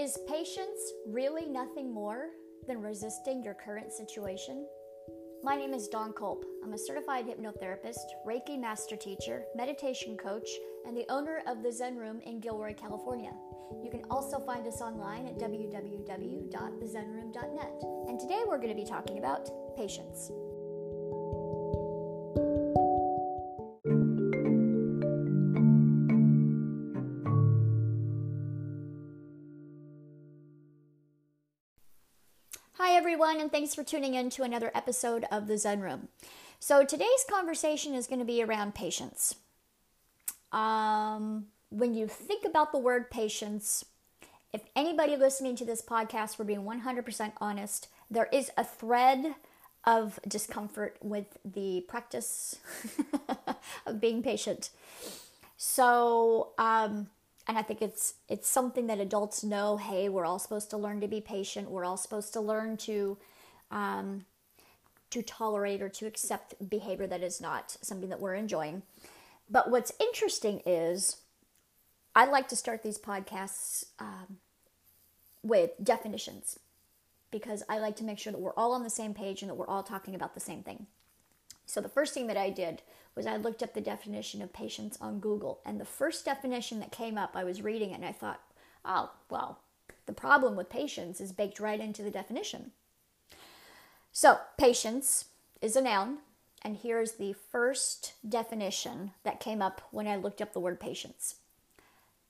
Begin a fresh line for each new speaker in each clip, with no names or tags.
Is patience really nothing more than resisting your current situation? My name is Dawn Culp. I'm a certified hypnotherapist, Reiki master teacher, meditation coach, and the owner of the Zen Room in Gilroy, California. You can also find us online at www.thezenroom.net. And today we're going to be talking about patience. Everyone, and thanks for tuning in to another episode of the Zen Room. So, today's conversation is going to be around patience. Um, when you think about the word patience, if anybody listening to this podcast were being 100% honest, there is a thread of discomfort with the practice of being patient. So, um, and I think it's it's something that adults know. Hey, we're all supposed to learn to be patient. We're all supposed to learn to um, to tolerate or to accept behavior that is not something that we're enjoying. But what's interesting is I like to start these podcasts um, with definitions because I like to make sure that we're all on the same page and that we're all talking about the same thing. So the first thing that I did was I looked up the definition of patience on Google, and the first definition that came up, I was reading it and I thought, oh, well, the problem with patience is baked right into the definition. So, patience is a noun, and here's the first definition that came up when I looked up the word patience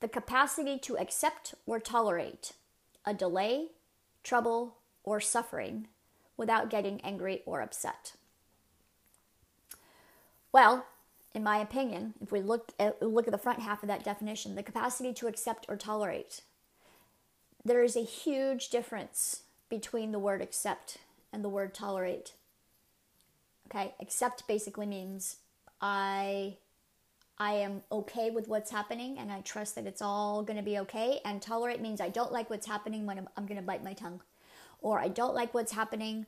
the capacity to accept or tolerate a delay, trouble, or suffering without getting angry or upset. Well, in my opinion, if we look at, look at the front half of that definition, the capacity to accept or tolerate, there is a huge difference between the word accept and the word tolerate. Okay, accept basically means I I am okay with what's happening and I trust that it's all going to be okay. And tolerate means I don't like what's happening when I'm, I'm going to bite my tongue, or I don't like what's happening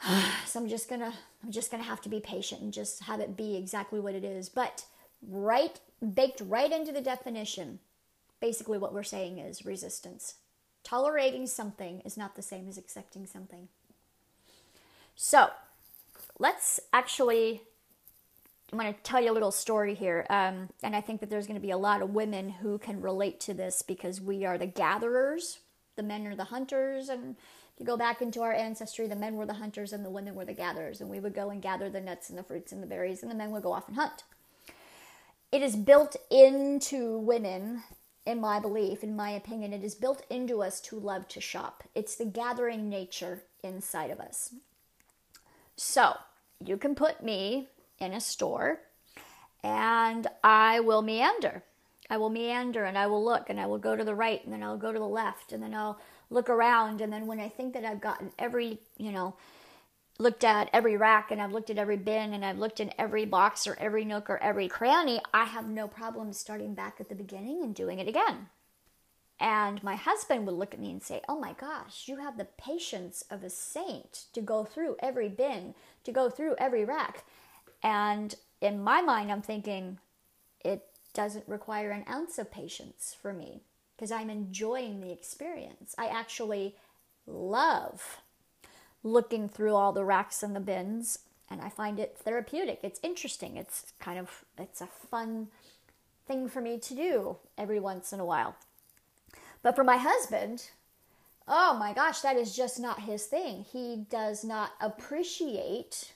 so I'm just gonna I'm just gonna have to be patient and just have it be exactly what it is. But right baked right into the definition, basically what we're saying is resistance. Tolerating something is not the same as accepting something. So let's actually I'm going to tell you a little story here. Um, and I think that there's going to be a lot of women who can relate to this because we are the gatherers, the men are the hunters, and you go back into our ancestry, the men were the hunters and the women were the gatherers, and we would go and gather the nuts and the fruits and the berries, and the men would go off and hunt. It is built into women, in my belief, in my opinion, it is built into us to love to shop. It's the gathering nature inside of us. So, you can put me in a store and I will meander. I will meander and I will look and I will go to the right and then I'll go to the left and then I'll look around and then when I think that I've gotten every, you know, looked at every rack and I've looked at every bin and I've looked in every box or every nook or every cranny, I have no problem starting back at the beginning and doing it again. And my husband would look at me and say, Oh my gosh, you have the patience of a saint to go through every bin, to go through every rack. And in my mind, I'm thinking, it doesn't require an ounce of patience for me because I'm enjoying the experience. I actually love looking through all the racks and the bins and I find it therapeutic. It's interesting. It's kind of it's a fun thing for me to do every once in a while. But for my husband, oh my gosh, that is just not his thing. He does not appreciate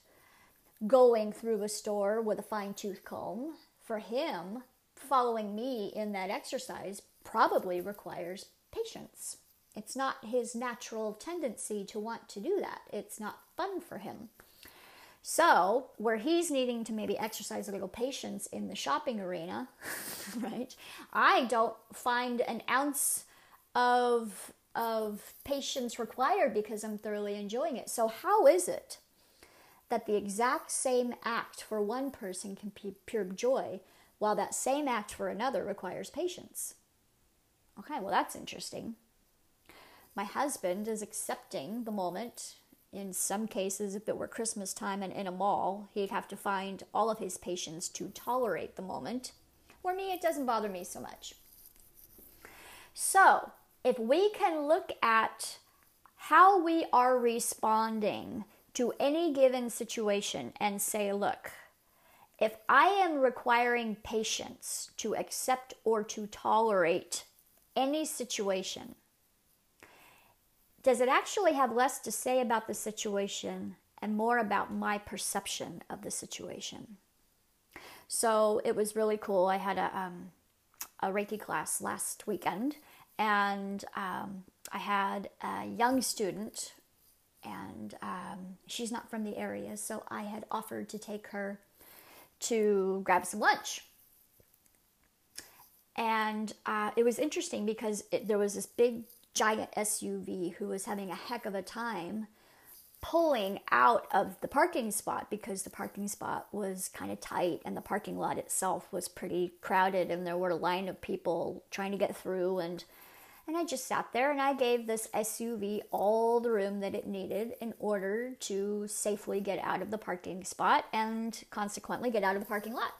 going through a store with a fine tooth comb. For him, following me in that exercise probably requires patience. It's not his natural tendency to want to do that. It's not fun for him. So, where he's needing to maybe exercise a little patience in the shopping arena, right? I don't find an ounce of of patience required because I'm thoroughly enjoying it. So, how is it that the exact same act for one person can be pure joy, while that same act for another requires patience? Okay, well, that's interesting. My husband is accepting the moment. In some cases, if it were Christmas time and in a mall, he'd have to find all of his patience to tolerate the moment. For me, it doesn't bother me so much. So, if we can look at how we are responding to any given situation and say, look, if I am requiring patience to accept or to tolerate any situation, does it actually have less to say about the situation and more about my perception of the situation? So it was really cool. I had a, um, a Reiki class last weekend, and um, I had a young student, and um, she's not from the area, so I had offered to take her to grab some lunch. And uh, it was interesting because it, there was this big giant SUV who was having a heck of a time pulling out of the parking spot because the parking spot was kind of tight and the parking lot itself was pretty crowded and there were a line of people trying to get through and and I just sat there and I gave this SUV all the room that it needed in order to safely get out of the parking spot and consequently get out of the parking lot.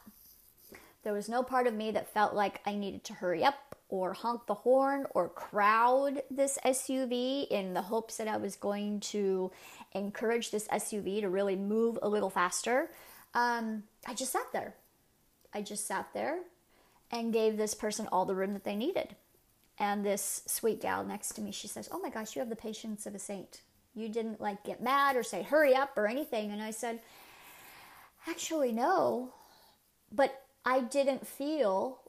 There was no part of me that felt like I needed to hurry up or honk the horn or crowd this SUV in the hopes that I was going to encourage this SUV to really move a little faster. Um, I just sat there. I just sat there and gave this person all the room that they needed. And this sweet gal next to me, she says, Oh my gosh, you have the patience of a saint. You didn't like get mad or say, hurry up or anything. And I said, Actually, no. But I didn't feel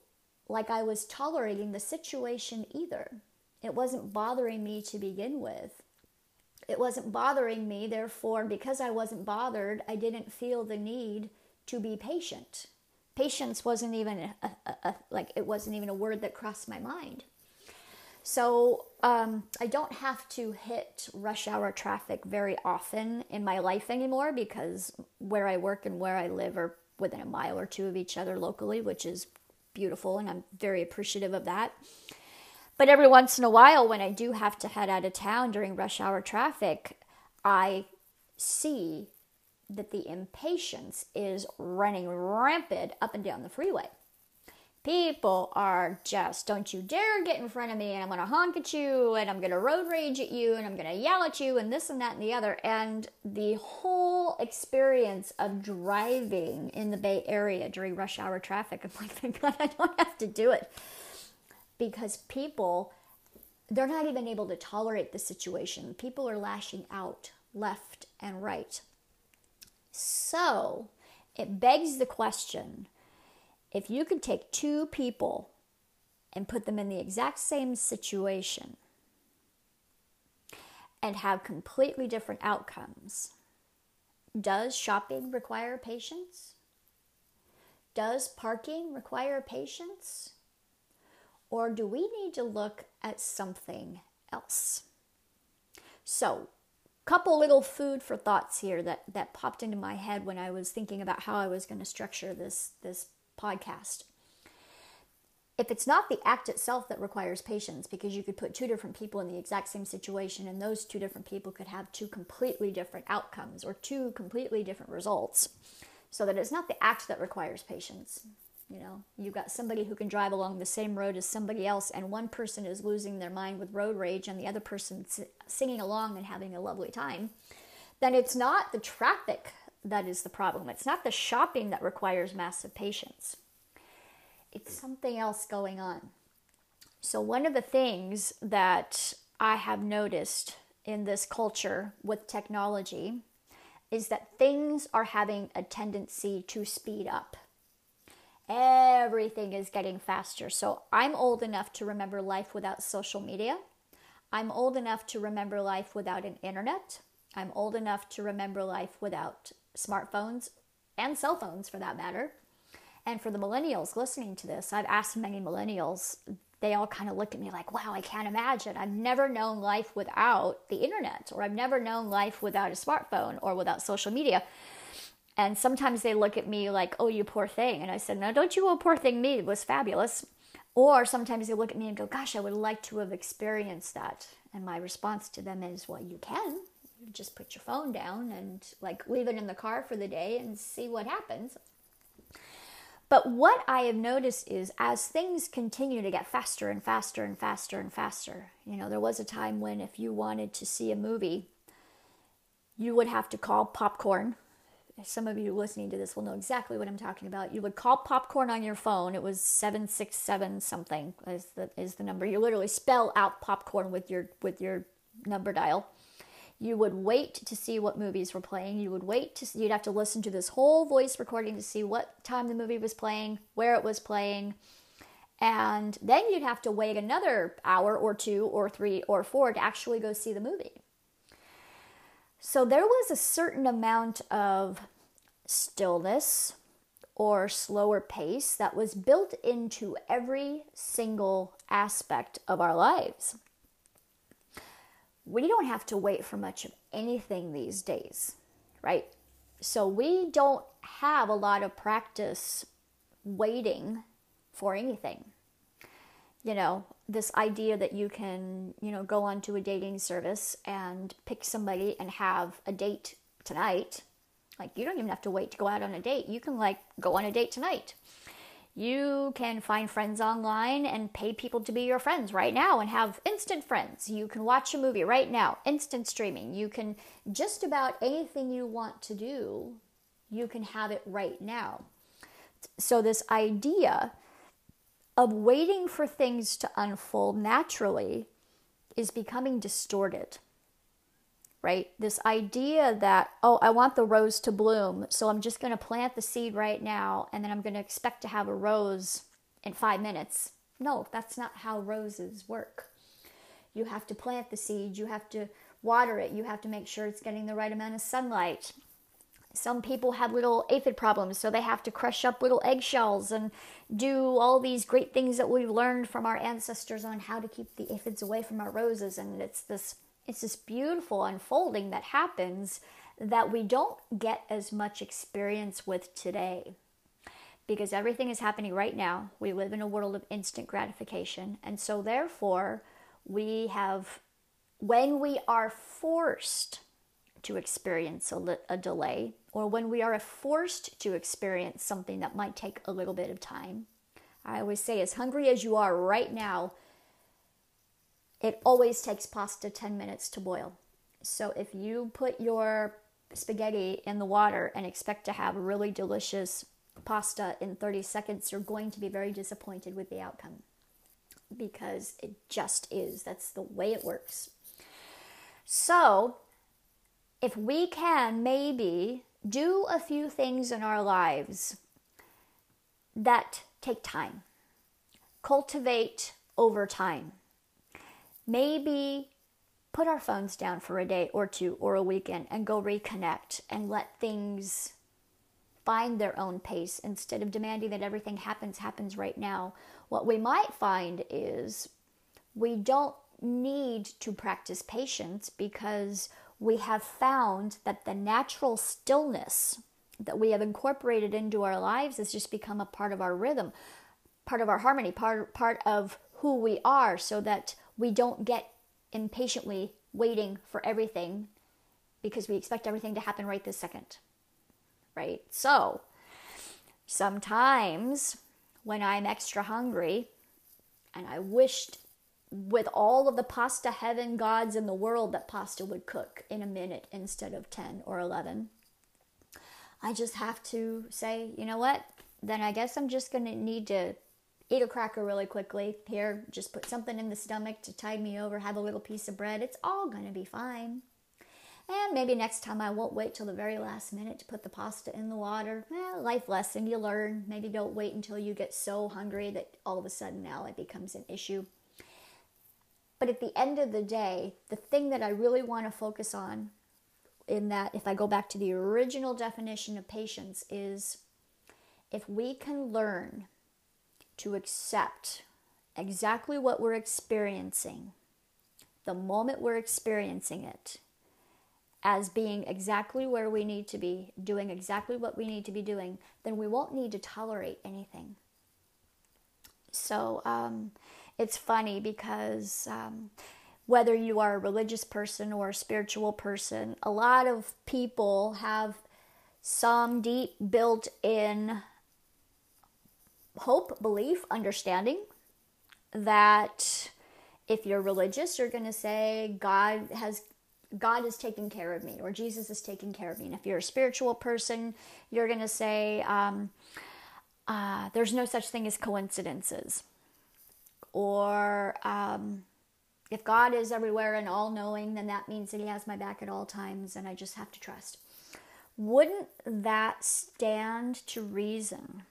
like I was tolerating the situation either. It wasn't bothering me to begin with. It wasn't bothering me, therefore, because I wasn't bothered, I didn't feel the need to be patient. Patience wasn't even a, a, a, like it wasn't even a word that crossed my mind. So um, I don't have to hit rush hour traffic very often in my life anymore because where I work and where I live are within a mile or two of each other locally, which is beautiful, and I'm very appreciative of that. But every once in a while, when I do have to head out of town during rush hour traffic, I see that the impatience is running rampant up and down the freeway. People are just, don't you dare get in front of me, and I'm gonna honk at you, and I'm gonna road rage at you, and I'm gonna yell at you, and this and that and the other. And the whole experience of driving in the Bay Area during rush hour traffic, I'm like, thank God I don't have to do it. Because people, they're not even able to tolerate the situation. People are lashing out left and right. So it begs the question if you could take two people and put them in the exact same situation and have completely different outcomes, does shopping require patience? Does parking require patience? Or do we need to look at something else? So, couple little food for thoughts here that, that popped into my head when I was thinking about how I was going to structure this, this podcast. If it's not the act itself that requires patience, because you could put two different people in the exact same situation and those two different people could have two completely different outcomes or two completely different results, so that it's not the act that requires patience. You know, you've got somebody who can drive along the same road as somebody else, and one person is losing their mind with road rage, and the other person singing along and having a lovely time. Then it's not the traffic that is the problem. It's not the shopping that requires massive patience, it's something else going on. So, one of the things that I have noticed in this culture with technology is that things are having a tendency to speed up. Everything is getting faster. So, I'm old enough to remember life without social media. I'm old enough to remember life without an internet. I'm old enough to remember life without smartphones and cell phones for that matter. And for the millennials listening to this, I've asked many millennials, they all kind of look at me like, wow, I can't imagine. I've never known life without the internet, or I've never known life without a smartphone or without social media. And sometimes they look at me like, oh, you poor thing. And I said, no, don't you, oh, poor thing, me. It was fabulous. Or sometimes they look at me and go, gosh, I would like to have experienced that. And my response to them is, well, you can just put your phone down and like leave it in the car for the day and see what happens. But what I have noticed is as things continue to get faster and faster and faster and faster, you know, there was a time when if you wanted to see a movie, you would have to call popcorn. Some of you listening to this will know exactly what I'm talking about. You would call popcorn on your phone. It was 767 something is the is the number. You literally spell out popcorn with your with your number dial you would wait to see what movies were playing. You would wait to see, you'd have to listen to this whole voice recording to see what time the movie was playing, where it was playing. And then you'd have to wait another hour or two or three or four to actually go see the movie. So there was a certain amount of stillness or slower pace that was built into every single aspect of our lives we don't have to wait for much of anything these days, right? So we don't have a lot of practice waiting for anything. You know, this idea that you can, you know, go onto a dating service and pick somebody and have a date tonight. Like, you don't even have to wait to go out on a date. You can, like, go on a date tonight. You can find friends online and pay people to be your friends right now and have instant friends. You can watch a movie right now, instant streaming. You can just about anything you want to do, you can have it right now. So, this idea of waiting for things to unfold naturally is becoming distorted right? This idea that, oh, I want the rose to bloom, so I'm just going to plant the seed right now and then I'm going to expect to have a rose in five minutes. No, that's not how roses work. You have to plant the seed, you have to water it, you have to make sure it's getting the right amount of sunlight. Some people have little aphid problems, so they have to crush up little eggshells and do all these great things that we've learned from our ancestors on how to keep the aphids away from our roses. And it's this it's this beautiful unfolding that happens that we don't get as much experience with today because everything is happening right now. We live in a world of instant gratification. And so, therefore, we have, when we are forced to experience a, a, delay, or when we are forced to experience something that might take a little bit of time, I always say, as hungry as you are right now, it always takes pasta 10 minutes to boil. So if you put your spaghetti in the water and expect to have really delicious pasta in 30 seconds, you're going to be very disappointed with the outcome because it just is. That's the way it works. So, if we can maybe do a few things in our lives that take time, cultivate over time maybe put our phones down for a day or two or a weekend and go reconnect and let things find their own pace instead of demanding that everything happens happens right now. What we might find is we don't need to practice patience because we have found that the natural stillness that we have incorporated into our lives has just become a part of our rhythm part of our harmony part part of who we are so that we don't get impatiently waiting for everything because we expect everything to happen right this second. Right? So, sometimes when I'm extra hungry and I wished with all of the pasta heaven gods in the world that pasta would cook in a minute instead of 10 or 11, I just have to say, you know what? Then I guess I'm just going to need to eat a cracker really quickly. Here, just put something in the stomach to tide me over, have a little piece of bread. It's all going to be fine. And maybe next time I won't wait till the very last minute to put the pasta in the water. Eh, life lesson you learn. Maybe don't wait until you get so hungry that all of a sudden now it becomes an issue. But at the end of the day, the thing that I really want to focus on in that, if I go back to the original definition of patience, is if we can learn to accept exactly what we're experiencing, the moment we're experiencing it, as being exactly where we need to be, doing exactly what we need to be doing, then we won't need to tolerate anything. So um, it's funny because um, whether you are a religious person or a spiritual person, a lot of people have some deep built in hope, belief, understanding that if you're religious, you're going to say God has God is taking care of me or Jesus is taking care of me. And if you're a spiritual person, you're going to say um, uh, there's no such thing as coincidences. Or um, if God is everywhere and all knowing, then that means that He has my back at all times and I just have to trust. Wouldn't that stand to reason?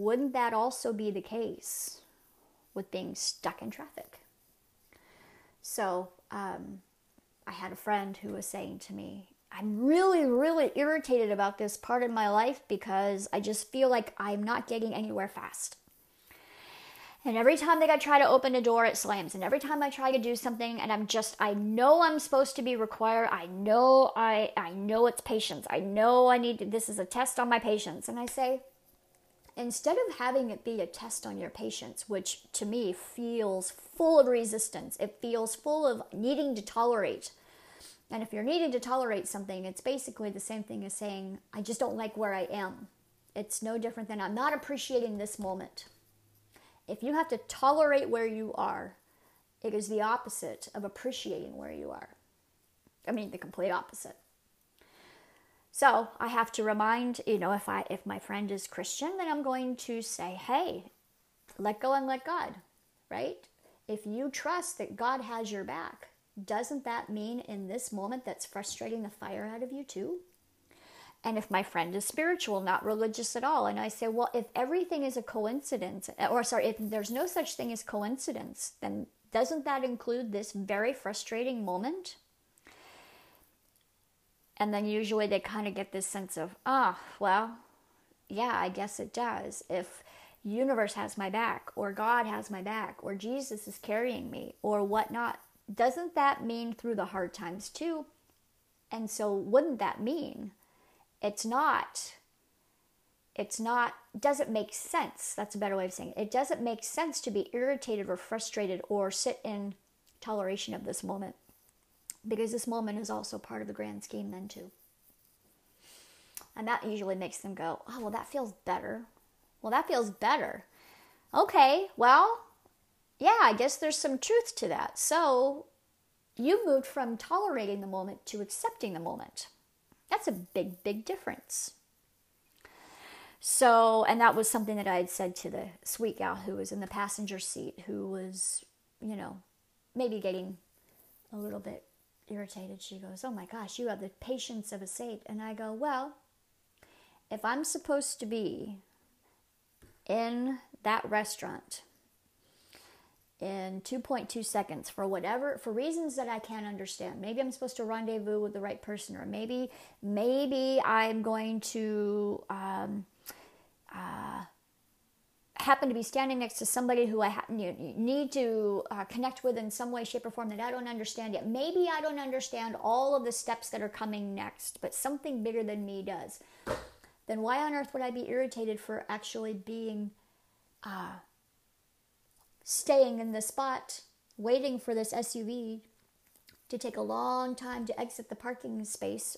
Wouldn't that also be the case with being stuck in traffic? So, um, I had a friend who was saying to me, I'm really, really irritated about this part of my life because I just feel like I'm not getting anywhere fast. And every time that I try to open a door, it slams. And every time I try to do something, and I'm just, I know I'm supposed to be required. I know I, I know it's patience. I know I need to, this is a test on my patience. And I say, instead of having it be a test on your patience, which to me feels full of resistance, it feels full of needing to tolerate. And if you're needing to tolerate something, it's basically the same thing as saying, I just don't like where I am. It's no different than I'm not appreciating this moment. If you have to tolerate where you are, it is the opposite of appreciating where you are. I mean, the complete opposite. So I have to remind, you know, if I if my friend is Christian, then I'm going to say, hey, let go and let God, right? If you trust that God has your back, doesn't that mean in this moment that's frustrating the fire out of you too? And if my friend is spiritual, not religious at all, and I say, well, if everything is a coincidence, or sorry, if there's no such thing as coincidence, then doesn't that include this very frustrating moment? And then usually they kind of get this sense of, ah, oh, well, yeah, I guess it does. If universe has my back, or God has my back, or Jesus is carrying me, or whatnot, doesn't that mean through the hard times too? And so, wouldn't that mean it's not it's not doesn't make sense that's a better way of saying it it doesn't make sense to be irritated or frustrated or sit in toleration of this moment because this moment is also part of the grand scheme then too. And that usually makes them go oh well that feels better. Well that feels better. Okay well yeah i guess there's some truth to that. So you moved from tolerating the moment to accepting the moment. That's a big, big difference. So, and that was something that I had said to the sweet gal who was in the passenger seat, who was, you know, maybe getting a little bit irritated. She goes, Oh my gosh, you have the patience of a saint. And I go, Well, if I'm supposed to be in that restaurant in 2.2 seconds for whatever for reasons that I can't understand. Maybe I'm supposed to rendezvous with the right person, or maybe maybe I'm going to um, uh, happen to be standing next to somebody who I ha- need to uh, connect with in some way, shape, or form that I don't understand yet. Maybe I don't understand all of the steps that are coming next, but something bigger than me does. Then why on earth would I be irritated for actually being? Uh, staying in the spot, waiting for this SUV to take a long time to exit the parking space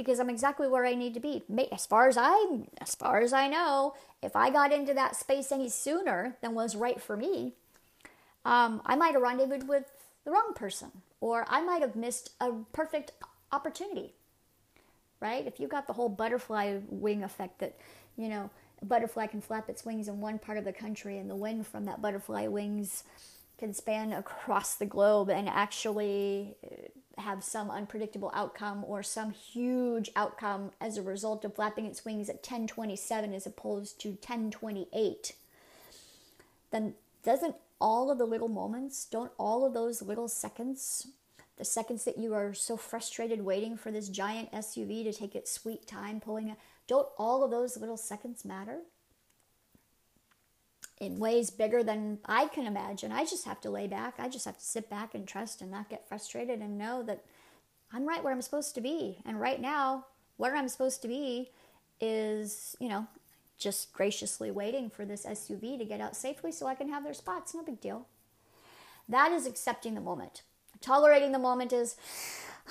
because I'm exactly where I need to be. As far as I as far as I know, if I got into that space any sooner than was right for me, um, I might have rendezvoused with the wrong person, or I might have missed a perfect opportunity. Right? If you got the whole butterfly wing effect that you know a butterfly can flap its wings in one part of the country, and the wind from that butterfly wings can span across the globe and actually have some unpredictable outcome or some huge outcome as a result of flapping its wings at 1027 as opposed to 1028 then doesn't all of the little moments don't all of those little seconds the seconds that you are so frustrated waiting for this giant SUV to take its sweet time pulling don't all of those little seconds matter? In ways bigger than I can imagine. I just have to lay back. I just have to sit back and trust and not get frustrated and know that I'm right where I'm supposed to be. And right now, where I'm supposed to be is, you know, just graciously waiting for this SUV to get out safely so I can have their spots. No big deal. That is accepting the moment. Tolerating the moment is,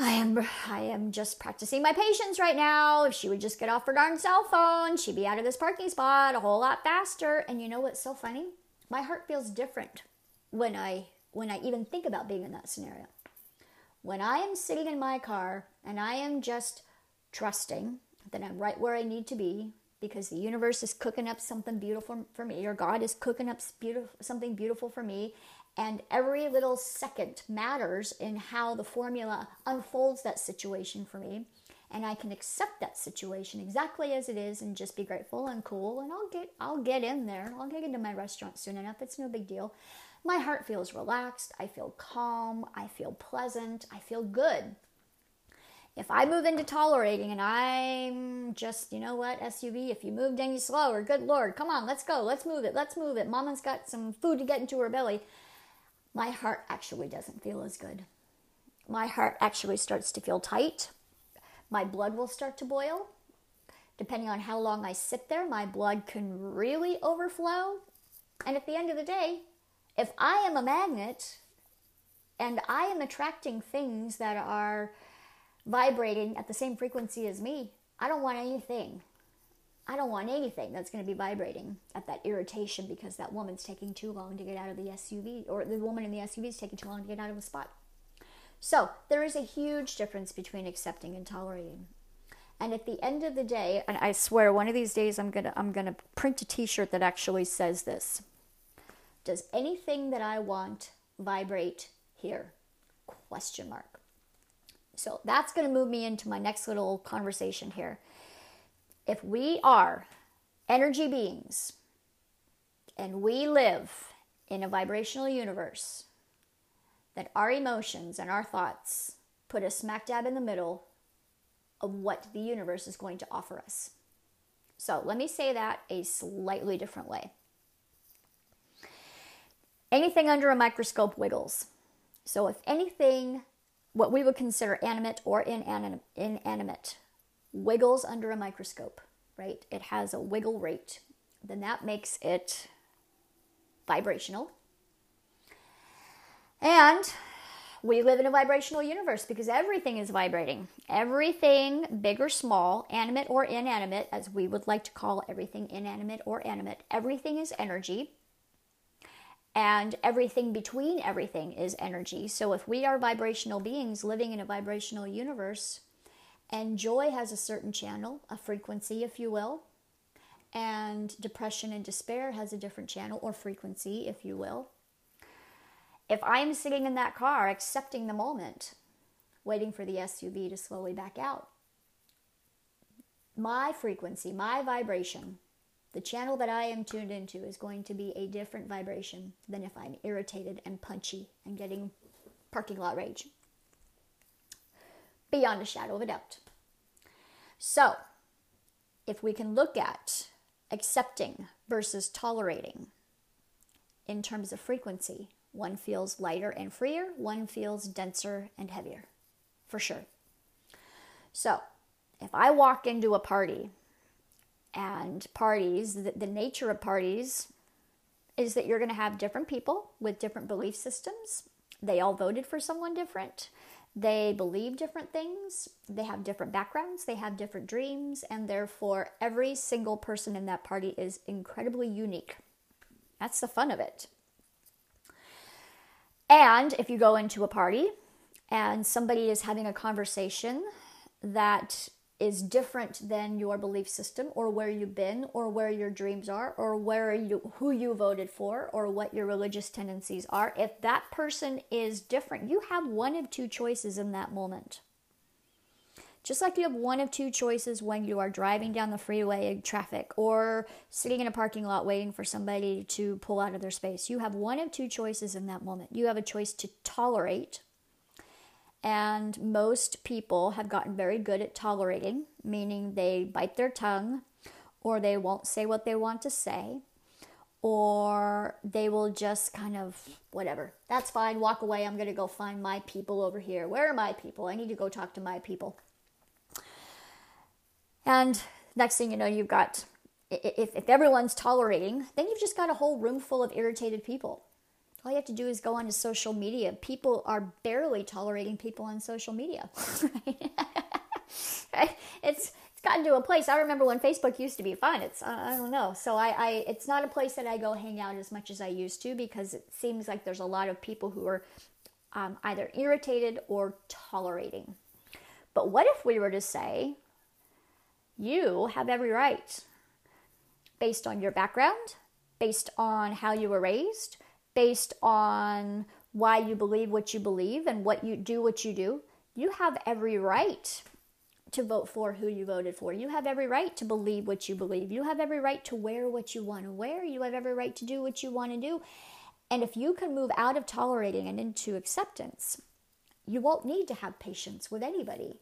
I am I am just practicing my patience right now. If she would just get off her darn cell phone, she'd be out of this parking spot a whole lot faster. And you know what's so funny? My heart feels different when I when I even think about being in that scenario. When I am sitting in my car and I am just trusting that I'm right where I need to be because the universe is cooking up something beautiful for me or God is cooking up beautiful, something beautiful for me and every little second matters in how the formula unfolds that situation for me. And I can accept that situation exactly as it is and just be grateful and cool. And I'll get I'll get in there. I'll get into my restaurant soon enough. It's no big deal. My heart feels relaxed. I feel calm. I feel pleasant. I feel good. If I move into tolerating and I'm just, you know what, SUV, if you moved any slower, good Lord, come on, let's go, let's move it, let's move it. Mama's got some food to get into her belly my heart actually doesn't feel as good. My heart actually starts to feel tight. My blood will start to boil. Depending on how long I sit there, my blood can really overflow. And at the end of the day, if I am a magnet and I am attracting things that are vibrating at the same frequency as me, I don't want anything I don't want anything that's going to be vibrating at that irritation because that woman's taking too long to get out of the SUV, or the woman in the SUV is taking too long to get out of the spot. So there is a huge difference between accepting and tolerating. And at the end of the day, and I swear one of these days I'm gonna I'm gonna print a T-shirt that actually says this. Does anything that I want vibrate here? Question mark. So that's to move me into my next little conversation here if we are energy beings and we live in a vibrational universe, that our emotions and our thoughts put us smack dab in the middle of what the universe is going to offer us. So let me say that a slightly different way. Anything under a microscope wiggles. So if anything, what we would consider animate or inanimate wiggles under a microscope, right? It has a wiggle rate. Then that makes it vibrational. And we live in a vibrational universe because everything is vibrating. Everything, big or small, animate or inanimate, as we would like to call everything inanimate or animate, everything is energy. And everything between everything is energy. So if we are vibrational beings living in a vibrational universe, and joy has a certain channel, a frequency, if you will. And depression and despair has a different channel or frequency, if you will. If I'm sitting in that car accepting the moment, waiting for the SUV to slowly back out, my frequency, my vibration, the channel that I am tuned into is going to be a different vibration than if I'm irritated and punchy and getting parking lot rage beyond a shadow of a doubt. So, if we can look at accepting versus tolerating in terms of frequency, one feels lighter and freer, one feels denser and heavier, for sure. So, if I walk into a party and parties, the, the nature of parties is that you're going to have different people with different belief systems. They all voted for someone different. They believe different things, they have different backgrounds, they have different dreams, and therefore every single person in that party is incredibly unique. That's the fun of it. And if you go into a party and somebody is having a conversation that is different than your belief system or where you've been or where your dreams are or where you who you voted for or what your religious tendencies are. If that person is different you have one of two choices in that moment. Just like you have one of two choices when you are driving down the freeway in traffic or sitting in a parking lot waiting for somebody to pull out of their space you have one of two choices in that moment. You have a choice to tolerate and most people have gotten very good at tolerating, meaning they bite their tongue or they won't say what they want to say or they will just kind of whatever. That's fine. Walk away. I'm going to go find my people over here. Where are my people? I need to go talk to my people. And next thing you know, you've got if, if everyone's tolerating, then you've just got a whole room full of irritated people. All you have to do is go onto social media. People are barely tolerating people on social media. right? It's it's gotten to a place. I remember when Facebook used to be fun. It's I don't know. So I, I it's not a place that I go hang out as much as I used to because it seems like there's a lot of people who are um, either irritated or tolerating. But what if we were to say, you have every right, based on your background, based on how you were raised, based on why you believe what you believe and what you do what you do, you have every right to vote for who you voted for. You have every right to believe what you believe. You have every right to wear what you want to wear. You have every right to do what you want to do. And if you can move out of tolerating and into acceptance, you won't need to have patience with anybody.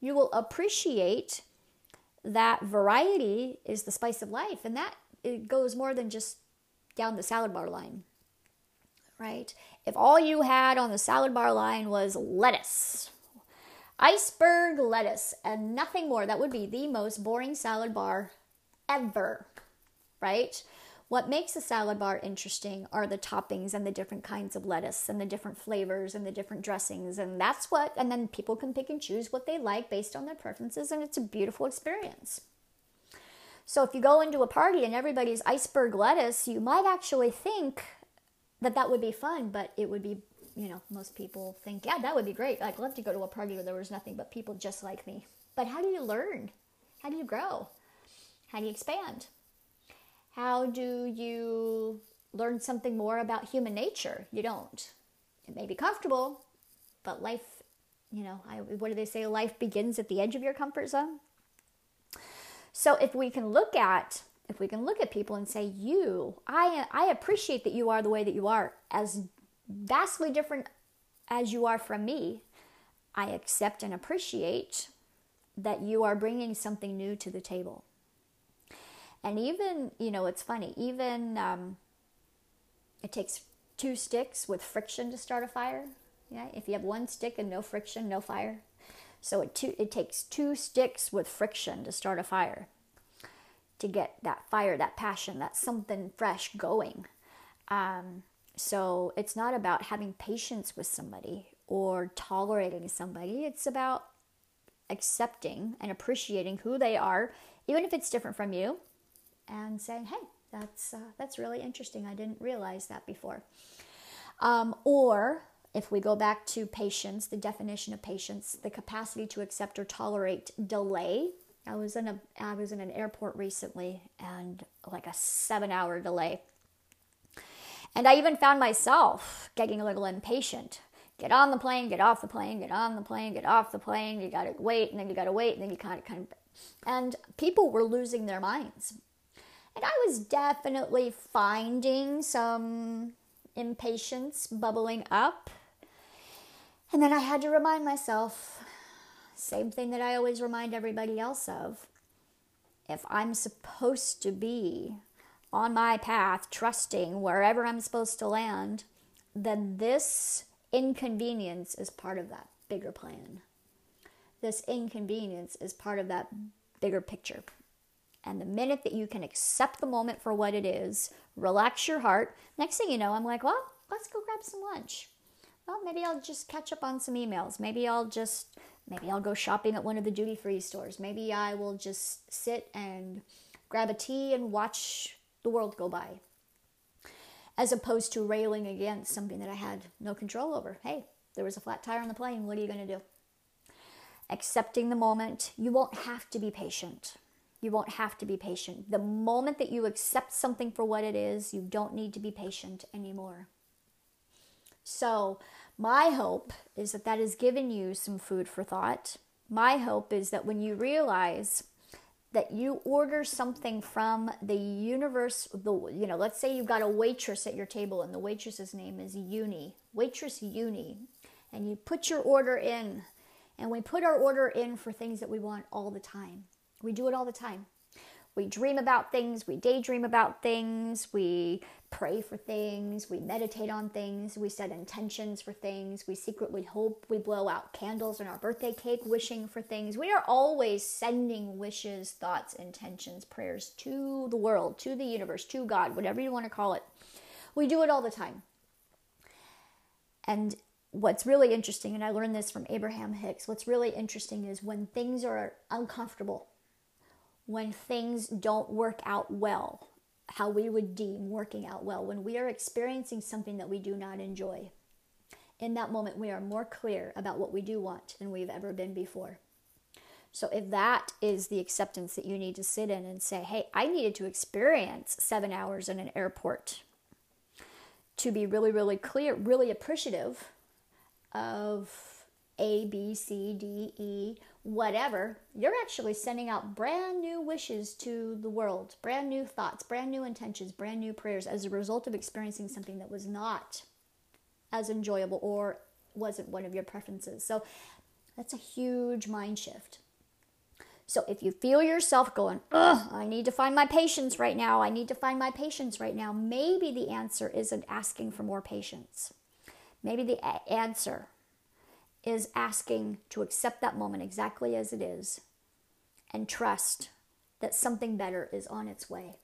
You will appreciate that variety is the spice of life, and that it goes more than just down the salad bar line. Right? If all you had on the salad bar line was lettuce, iceberg lettuce, and nothing more, that would be the most boring salad bar ever. Right? What makes a salad bar interesting are the toppings and the different kinds of lettuce and the different flavors and the different dressings. And that's what, and then people can pick and choose what they like based on their preferences, and it's a beautiful experience. So if you go into a party and everybody's iceberg lettuce, you might actually think that that would be fun, but it would be, you know, most people think, yeah, that would be great. I'd love to go to a party where there was nothing but people just like me. But how do you learn? How do you grow? How do you expand? How do you learn something more about human nature? You don't. It may be comfortable, but life, you know, I, what do they say? Life begins at the edge of your comfort zone. So if we can look at if we can look at people and say you I I appreciate that you are the way that you are as vastly different as you are from me. I accept and appreciate that you are bringing something new to the table. And even, you know, it's funny, even um, it takes two sticks with friction to start a fire. Yeah, if you have one stick and no friction, no fire. So it, two, it takes two sticks with friction to start a fire, to get that fire, that passion, that something fresh going. Um, so it's not about having patience with somebody or tolerating somebody. It's about accepting and appreciating who they are, even if it's different from you, and saying, "Hey, that's uh, that's really interesting. I didn't realize that before." Um, or if we go back to patience, the definition of patience, the capacity to accept or tolerate delay. I was in a I was in an airport recently and like a 7-hour delay. And I even found myself getting a little impatient. Get on the plane, get off the plane, get on the plane, get off the plane. You got to wait and then you got to wait and then you kind of kind of and people were losing their minds. And I was definitely finding some impatience bubbling up and then I had to remind myself, same thing that I always remind everybody else of. If I'm supposed to be on my path, trusting wherever I'm supposed to land, then this inconvenience is part of that bigger plan. This inconvenience is part of that bigger picture. And the minute that you can accept the moment for what it is, relax your heart, next thing you know, I'm like, well, let's go grab some lunch well, maybe I'll just catch up on some emails. Maybe I'll just, maybe I'll go shopping at one of the duty free stores. Maybe I will just sit and grab a tea and watch the world go by. As opposed to railing against something that I had no control over. Hey, there was a flat tire on the plane. What are you going to do? Accepting the moment. You won't have to be patient. You won't have to be patient. The moment that you accept something for what it is, you don't need to be patient anymore. So, my hope is that that has given you some food for thought. My hope is that when you realize that you order something from the universe, the you know, let's say you've got a waitress at your table and the waitress's name is Uni, waitress Uni, and you put your order in, and we put our order in for things that we want all the time. We do it all the time. We dream about things, we daydream about things, we pray for things, we meditate on things, we set intentions for things, we secretly hope, we blow out candles on our birthday cake wishing for things. We are always sending wishes, thoughts, intentions, prayers to the world, to the universe, to God, whatever you want to call it. We do it all the time. And what's really interesting, and I learned this from Abraham Hicks, what's really interesting is when things are uncomfortable, when things don't work out well, how we would deem working out well, when we are experiencing something that we do not enjoy, in that moment we are more clear about what we do want than we've ever been before. So, if that is the acceptance that you need to sit in and say, hey, I needed to experience seven hours in an airport to be really, really clear, really appreciative of A, B, C, D, E, whatever, you're actually sending out brand new wishes to the world, brand new thoughts, brand new intentions, brand new prayers as a result of experiencing something that was not as enjoyable or wasn't one of your preferences. So that's a huge mind shift. So if you feel yourself going, ugh, I need to find my patience right now, I need to find my patience right now, maybe the answer isn't asking for more patience. Maybe the answer is asking to accept that moment exactly as it is and trust that something better is on its way.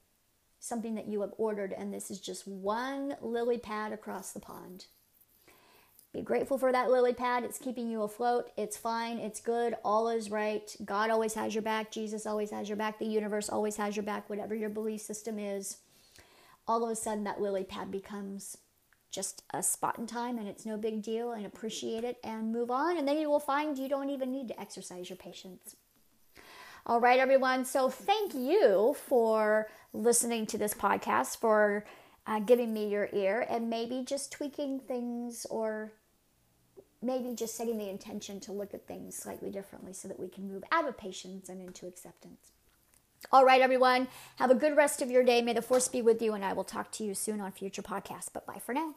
Something that you have ordered, and this is just one lily pad across the pond. Be grateful for that lily pad. It's keeping you afloat. It's fine. It's good. All is right. God always has your back. Jesus always has your back. The universe always has your back, whatever your belief system is. All of a sudden, that lily pad becomes just a spot in time and it's no big deal and appreciate it and move on. And then you will find you don't even need to exercise your patience. All right, everyone. So thank you for listening to this podcast, for uh, giving me your ear, and maybe just tweaking things or maybe just setting the intention to look at things slightly differently so that we can move out of patience and into acceptance. All right, everyone. Have a good rest of your day. May the force be with you, and I will talk to you soon on future podcasts. But bye for now.